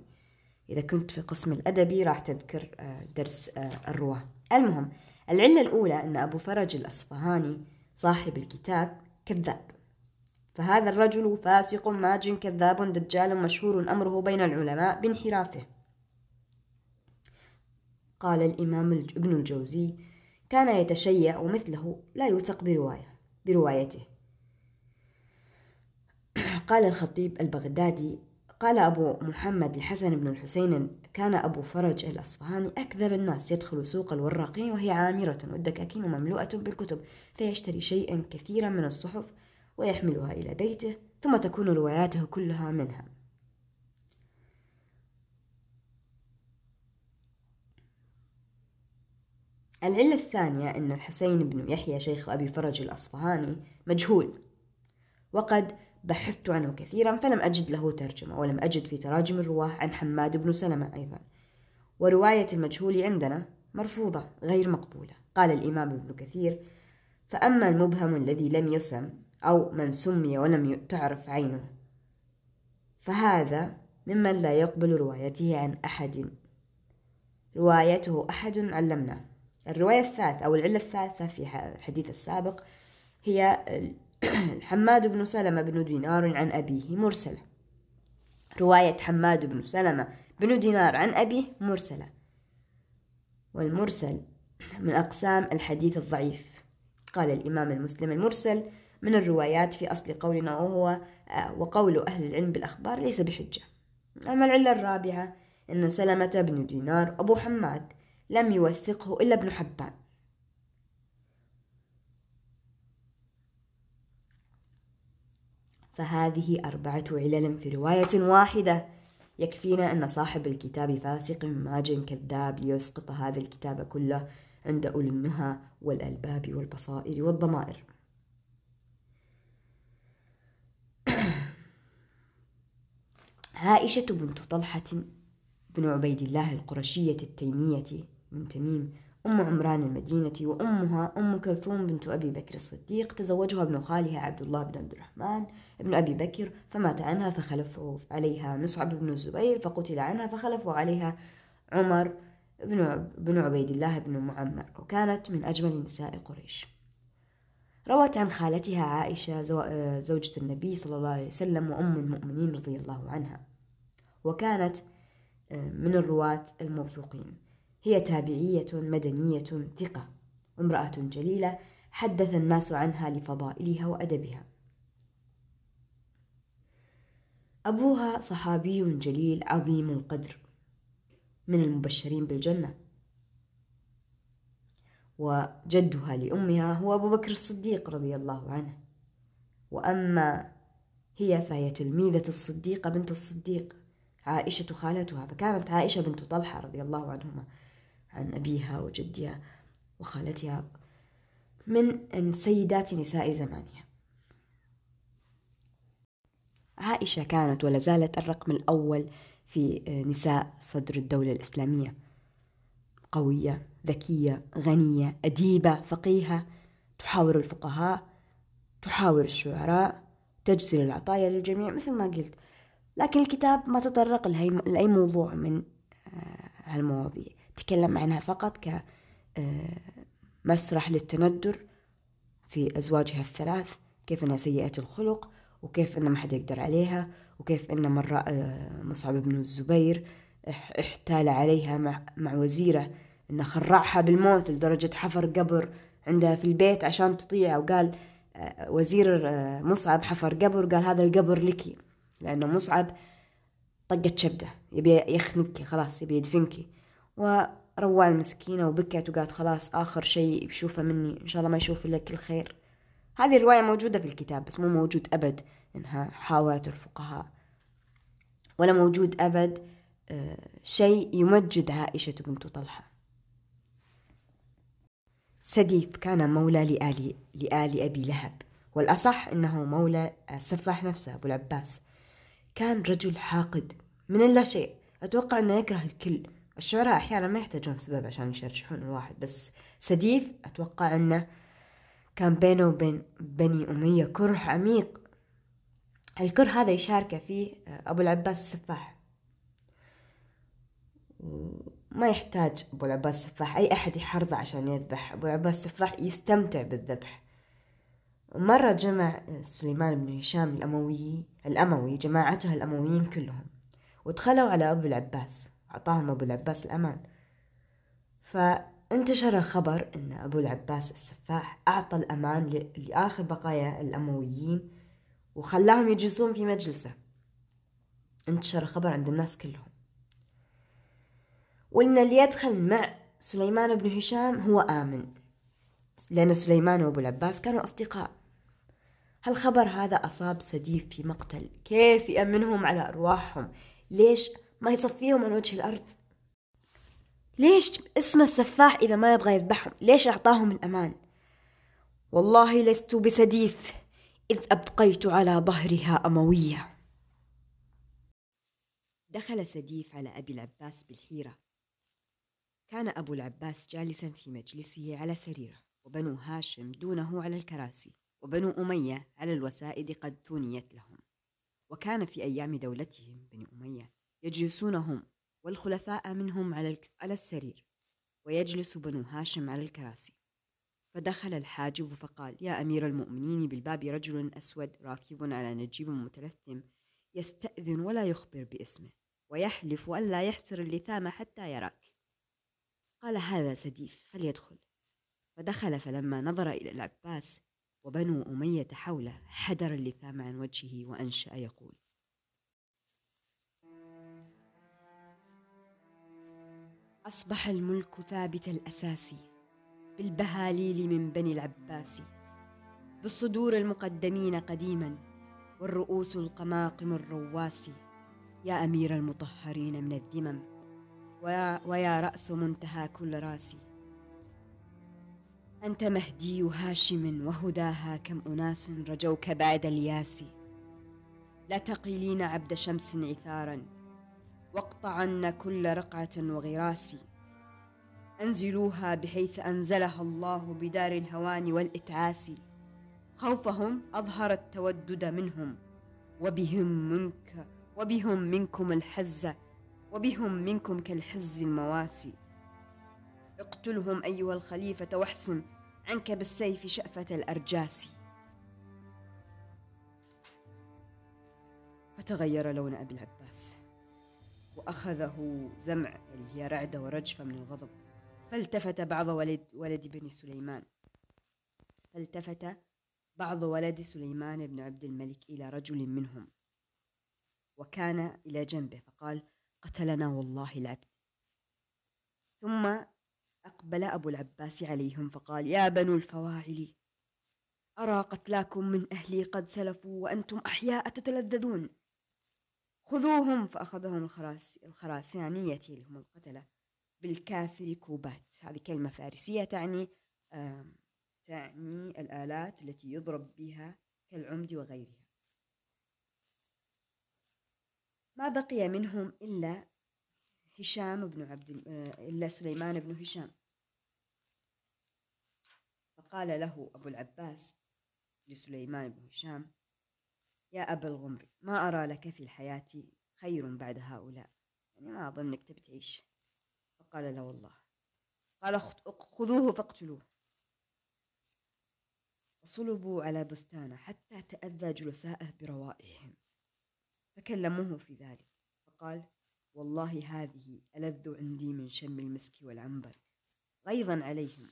إذا كنت في قسم الأدبي راح تذكر آه، درس آه، الرواة. المهم العلة الأولى أن أبو فرج الأصفهاني صاحب الكتاب كذاب. فهذا الرجل فاسق ماج كذاب دجال مشهور أمره بين العلماء بانحرافه. قال الإمام ابن الجوزي كان يتشيع ومثله لا يوثق برواية بروايته. قال الخطيب البغدادي قال أبو محمد الحسن بن الحسين كان أبو فرج الأصفهاني أكذب الناس يدخل سوق الوراقين وهي عامرة والدكاكين مملوءة بالكتب فيشتري شيئا كثيرا من الصحف ويحملها إلى بيته ثم تكون رواياته كلها منها. العلة الثانية أن الحسين بن يحيى شيخ أبي فرج الأصفهاني مجهول. وقد بحثت عنه كثيرا فلم أجد له ترجمة ولم أجد في تراجم الرواة عن حماد بن سلمة أيضا. ورواية المجهول عندنا مرفوضة غير مقبولة. قال الإمام ابن كثير فأما المبهم الذي لم يسم أو من سمي ولم تعرف عينه. فهذا ممن لا يقبل روايته عن أحد. روايته أحد علمناه. الرواية الثالثة أو العلة الثالثة في الحديث السابق هي حماد بن سلمة بن دينار عن أبيه مرسلة. رواية حماد بن سلمة بن دينار عن أبيه مرسلة. والمرسل من أقسام الحديث الضعيف. قال الإمام المسلم المرسل من الروايات في أصل قولنا وهو آه، وقول أهل العلم بالأخبار ليس بحجة. أما العلة الرابعة أن سلمة بن دينار أبو حماد لم يوثقه إلا ابن حبان. فهذه أربعة علل في رواية واحدة. يكفينا أن صاحب الكتاب فاسق ماج كذاب ليسقط هذا الكتاب كله عند أولي النهى والألباب والبصائر والضمائر. عائشة بنت طلحة بن عبيد الله القرشية التيمية من تميم أم عمران المدينة وأمها أم كلثوم بنت أبي بكر الصديق تزوجها ابن خالها عبد الله بن عبد الرحمن. ابن أبي بكر فمات عنها فخلفه عليها مصعب بن الزبير فقتل عنها فخلفه عليها عمر بن بن عبيد الله بن معمر وكانت من أجمل نساء قريش. روت عن خالتها عائشة زوجة النبي صلى الله عليه وسلم وأم المؤمنين رضي الله عنها. وكانت آه، من الرواة الموثوقين. هي تابعية مدنية ثقة. امرأة جليلة حدث الناس عنها لفضائلها وأدبها. أبوها صحابي جليل عظيم القدر من المبشرين بالجنة. وجدها لأمها هو أبو بكر الصديق رضي الله عنه. وأما هي فهي تلميذة الصديقة بنت الصديق عائشة خالتها فكانت عائشة بنت طلحة رضي الله عنهما عن أبيها وجدها وخالتها من سيدات نساء زمانها. عائشة كانت ولا زالت الرقم الأول في نساء صدر الدولة الإسلامية. قوية ذكية غنية أديبة فقيهة. تحاور الفقهاء تحاور الشعراء تجزل العطايا للجميع مثل ما قلت. لكن الكتاب ما تطرق لأي موضوع من آه، هالمواضيع. تكلم عنها فقط كمسرح آه، للتندر في أزواجها الثلاث كيف أنها سيئة الخلق وكيف أن ما حد يقدر عليها وكيف أن مرة آه، مصعب بن الزبير احتال عليها مع, مع وزيرة إنه خرعها بالموت لدرجة حفر قبر عندها في البيت عشان تطيع وقال وزير مصعب حفر قبر قال هذا القبر لك لأنه مصعب طقت شبده يبي يخنك خلاص يبي يدفنك. و روع المسكينة وبكت وقالت خلاص آخر شيء بشوفه مني إن شاء الله ما يشوف إلا كل خير. هذه الرواية موجودة في الكتاب بس مو موجود أبد إنها حاورت الفقهاء. ولا موجود أبد آه، شيء يمجد عائشة بنت طلحة. سديف كان مولى لآل, لآل أبي لهب والأصح أنه مولى السفاح نفسه أبو العباس. كان رجل حاقد من اللا شيء. أتوقع أنه يكره الكل. الشعراء أحيانا ما يحتاجون سبب عشان يشرشحون الواحد بس سديف أتوقع أنه كان بينه وبين بني أمية كره عميق. الكره هذا يشاركه فيه أبو العباس السفاح. ما يحتاج أبو العباس السفاح أي أحد يحرضه عشان يذبح. أبو العباس السفاح يستمتع بالذبح. مرة جمع سليمان بن هشام الأموي الأموي جماعته الأمويين كلهم ودخلوا على أبو العباس أعطاهم أبو العباس الأمان. فانتشر الخبر أن أبو العباس السفاح أعطى الأمان لآخر بقايا الأمويين وخلاهم يجلسون في مجلسه. انتشر الخبر عند الناس كلهم. وإن اللي يدخل مع سليمان بن هشام هو آمن. لأن سليمان وأبو العباس كانوا أصدقاء. هالخبر هذا أصاب سديف في مقتل. كيف يأمنهم على أرواحهم؟ ليش ما يصفيهم عن وجه الأرض؟ ليش اسم السفاح إذا ما يبغى يذبحهم؟ ليش أعطاهم الأمان؟ والله لست بسديف. إذ أبقيت على ظهرها أموية. دخل سديف على أبي العباس بالحيرة. كان أبو العباس جالسا في مجلسه على سريره وبنو هاشم دونه على الكراسي وبنو أمية على الوسائد قد ثنيت لهم. وكان في أيام دولتهم بني أمية يجلسون هم والخلفاء منهم على على السرير ويجلس بنو هاشم على الكراسي. فدخل الحاجب فقال يا أمير المؤمنين بالباب رجل أسود راكب على نجيب متلثم يستأذن ولا يخبر باسمه ويحلف ألا يحسر اللثام حتى يراك قال هذا سديف فليدخل. فدخل فلما نظر إلى العباس وبنو أمية حوله حدر اللثام عن وجهه وأنشأ يقول أصبح الملك ثابت الأساس بالبهاليل من بني العباس بالصدور المقدمين قديما والرؤوس القماقم الرواسي يا أمير المطهرين من الذمم ويا رأس منتهى كل راسي. أنت مهدي هاشم وهداها كم أناس رجوك بعد الياس. لا تقيلين عبد شمس عثارا واقطعن كل رقعة وغراس. أنزلوها بحيث أنزلها الله بدار الهوان والإتعاس. خوفهم أظهر التودد منهم وبهم منك وبهم منكم الحز. وبهم منكم كالحز المواسي. اقتلهم أيها الخليفة واحسن عنك بالسيف شأفة الأرجاس. فتغير لون أبي العباس وأخذه زمع اللي هي رعدة ورجفة من الغضب. فالتفت بعض ولد ولد بن سليمان. فالتفت بعض ولد سليمان بن عبد الملك إلى رجل منهم وكان إلى جنبه فقال قتلنا والله العبد. ثم أقبل أبو العباس عليهم فقال يا بنو الفواعل أرى قتلاكم من أهلي قد سلفوا وأنتم أحياء تتلذذون. خذوهم. فأخذهم الخراس الخراسانية اللي هم القتلة بالكافر كوبات. هذه كلمة فارسية تعني تعني الآلات التي يضرب بها كالعمد وغيرها. ما بقي منهم إلا هشام بن عبد آه، إلا سليمان بن هشام. فقال له أبو العباس لسليمان بن هشام يا أبا الغمر ما أرى لك في الحياة خير بعد هؤلاء. يعني ما أظنك تبي تعيش. فقال لا والله قال خذوه فاقتلوه. وصلبوا على بستانه حتى تأذى جلسائه بروائحهم فكلموه في ذلك. فقال والله هذه ألذ عندي من شم المسك والعنبر. غيظا عليهم.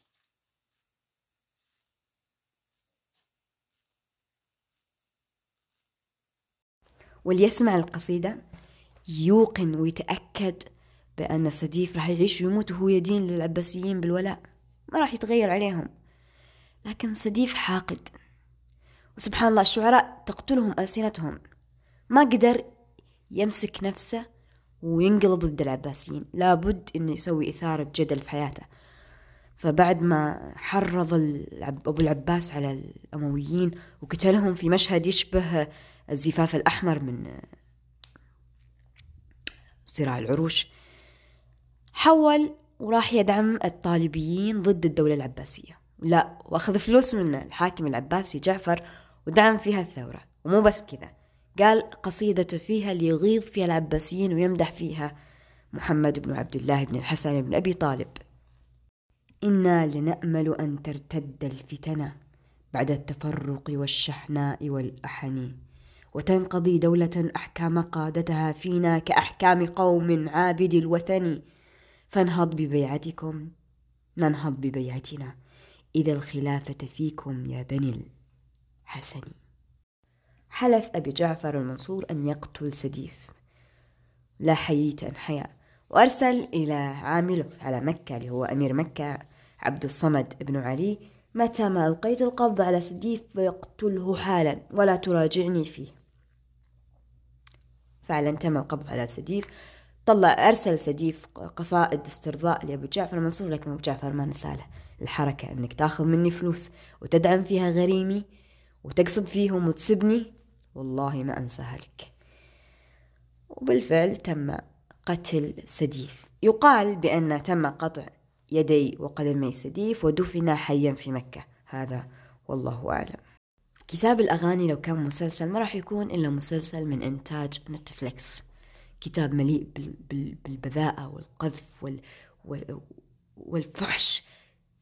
واللي يسمع القصيدة يوقن ويتأكد بأن سديف راح يعيش ويموت وهو يدين للعباسيين بالولاء. ما راح يتغير عليهم. لكن سديف حاقد. وسبحان الله الشعراء تقتلهم ألسنتهم. ما قدر يمسك نفسه وينقلب ضد العباسيين. لابد إنه يسوي إثارة جدل في حياته. فبعد ما حرض أبو العباس على الأمويين وقتلهم في مشهد يشبه الزفاف الأحمر من صراع العروش حول وراح يدعم الطالبيين ضد الدولة العباسية. لا وأخذ فلوس من الحاكم العباسي جعفر ودعم فيها الثورة. ومو بس كذا قال قصيدة فيها ليغيظ فيها العباسيين ويمدح فيها محمد بن عبد الله بن الحسن بن أبي طالب. إنا لنأمل أن ترتد الفتنة بعد التفرق والشحناء والأحن وتنقضي دولة أحكام قادتها فينا كأحكام قوم عابد الوثن. فانهض ببيعتكم ننهض ببيعتنا إذا الخلافة فيكم يا بني الحسن. حلف أبي جعفر المنصور أن يقتل سديف. لا حييت أن حيا. وأرسل إلى عامله على مكة اللي هو أمير مكة عبد الصمد بن علي متى ما ألقيت القبض على سديف فيقتله حالا ولا تراجعني فيه. فعلا تم القبض على سديف. طلع أرسل سديف قصائد استرضاء لأبو جعفر المنصور لكن أبو جعفر ما نساله. الحركة أنك تأخذ مني فلوس وتدعم فيها غريمي وتقصد فيهم وتسبني والله ما أنساها لك. وبالفعل تم قتل سديف. يقال بأن تم قطع يدي وقدمي سديف ودفن حيا في مكة. هذا والله أعلم. كتاب الأغاني لو كان مسلسل ما راح يكون إلا مسلسل من إنتاج نتفليكس. كتاب مليء بالبذاءة والقذف وال... والفحش.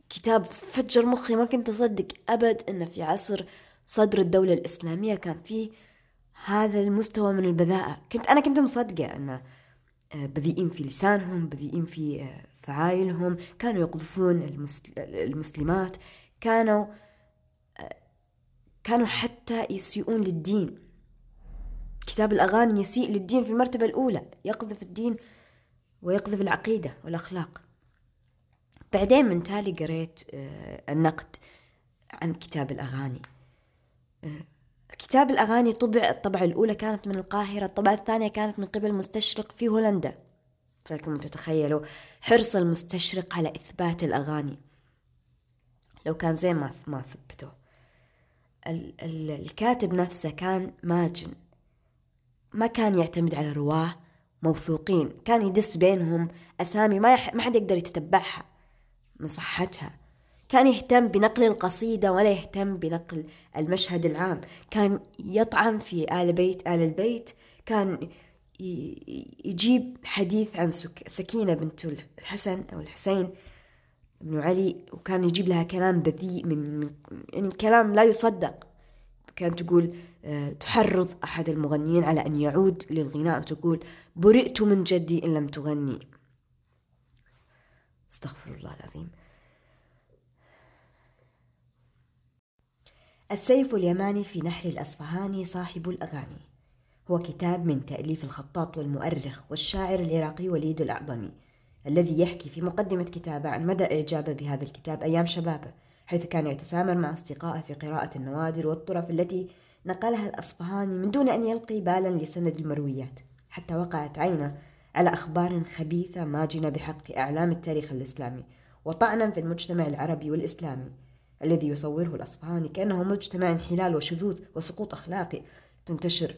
كتاب فجر مخي ما كنت أصدق أبد أنه في عصر صدر الدولة الإسلامية كان فيه هذا المستوى من البذاءة. كنت أنا كنت مصدقة أنه آه، بذيئين في لسانهم بذيئين في آه، فعايلهم كانوا يقذفون المسلمات كانوا آه، كانوا حتى يسيئون للدين. كتاب الأغاني يسيء للدين في المرتبة الأولى يقذف الدين ويقذف العقيدة والأخلاق. بعدين من تالي قريت النقد عن كتاب الأغاني. كتاب الأغاني طبع الطبعة الأولى كانت من القاهرة الطبعة الثانية كانت من قبل مستشرق في هولندا. فلكم تتخيلوا حرص المستشرق على إثبات الأغاني. لو كان زين ما ما ثبته ال ال الكاتب نفسه كان ماجن. ما كان يعتمد على رواة موثوقين. كان يدس بينهم أسامي ما, يح... ما حد يقدر يتتبعها من صحتها. كان يهتم بنقل القصيدة ولا يهتم بنقل المشهد العام. كان يطعن في آل بيت آل البيت. كان يجيب حديث عن سكينة بنت الحسن أو الحسين بن علي وكان يجيب لها كلام بذيء من يعني كلام لا يصدق. كانت تقول آه، تحرض أحد المغنيين على أن يعود للغناء وتقول برئت من جدي إن لم تغني. استغفر الله العظيم. السيف اليماني في نحر الأصفهاني صاحب الأغاني. هو كتاب من تأليف الخطاط والمؤرخ والشاعر العراقي وليد الأعظمي الذي يحكي في مقدمة كتابه عن مدى إعجابه بهذا الكتاب أيام شبابه حيث كان يتسامر مع أصدقائه في قراءة النوادر والطرف التي نقلها الأصفهاني من دون أن يلقي بالا لسند المرويات حتى وقعت عينه على أخبار خبيثة ماجنة بحق أعلام التاريخ الإسلامي وطعنا في المجتمع العربي والإسلامي. الذي يصوره الأصفهاني كأنه مجتمع انحلال وشذوذ وسقوط أخلاقي. تنتشر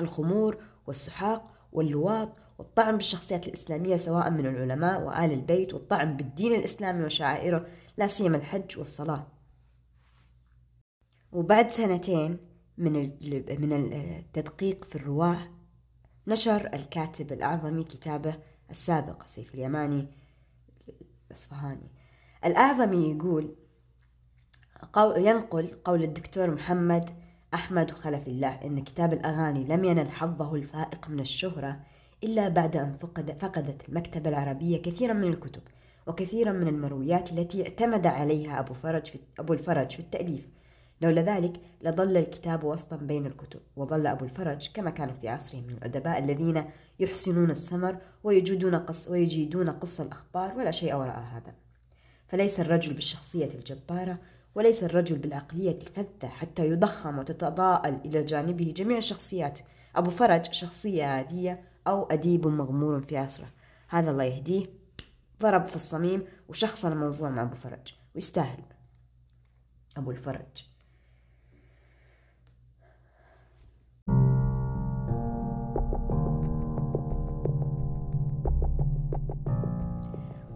الخمور والسحاق واللواط والطعن بالشخصيات الإسلامية سواء من العلماء وآل البيت والطعن بالدين الإسلامي وشعائره لا سيما الحج والصلاة. وبعد سنتين من من التدقيق في الرواه نشر الكاتب الأعظمي كتابه السابق سيف اليماني الأصفهاني. الأعظمي يقول ينقل قول الدكتور محمد أحمد خلف الله إن كتاب الأغاني لم ينل حظه الفائق من الشهرة إلا بعد أن فقد فقدت المكتبة العربية كثيرا من الكتب وكثيرا من المرويات التي اعتمد عليها أبو فرج في أبو الفرج في التأليف. لولا ذلك لظل الكتاب وسطا بين الكتب وظل أبو الفرج كما كان في عصره من الأدباء الذين يحسنون السمر ويجيدون قص, ويجيدون قص الأخبار ولا شيء وراء هذا. فليس الرجل بالشخصية الجبارة وليس الرجل بالعقلية الفذة حتى يضخم وتتضاءل إلى جانبه جميع الشخصيات. أبو فرج شخصية عادية أو أديب مغمور في عصره. هذا الله يهديه. ضرب في الصميم وشخصن الموضوع مع أبو فرج. ويستاهل. أبو الفرج.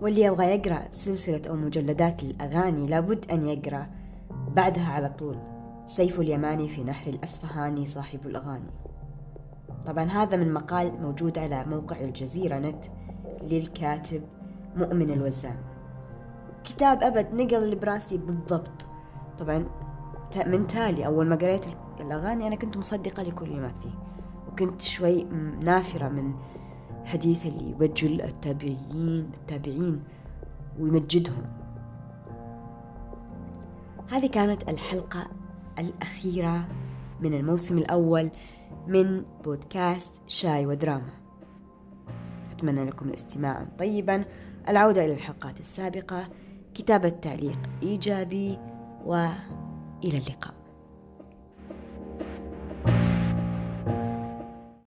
واللي يبغى يقرأ سلسلة أو مجلدات الأغاني لابد أن يقرأ. بعدها على طول سيف اليماني في نحر الأسفهاني صاحب الأغاني. طبعا هذا من مقال موجود على موقع الجزيرة نت للكاتب مؤمن الوزان. كتاب أبد نقل اللي براسي بالضبط. طبعا من تالي أول ما قريت الأغاني أنا كنت مصدقة لكل ما فيه وكنت شوي نافرة من حديث اللي يوجه التابعين التابعين ويمجدهم. هذه كانت الحلقة الأخيرة من الموسم الأول من بودكاست شاي ودراما. أتمنى لكم الاستماع طيبا. العودة إلى الحلقات السابقة. كتابة تعليق إيجابي وإلى اللقاء.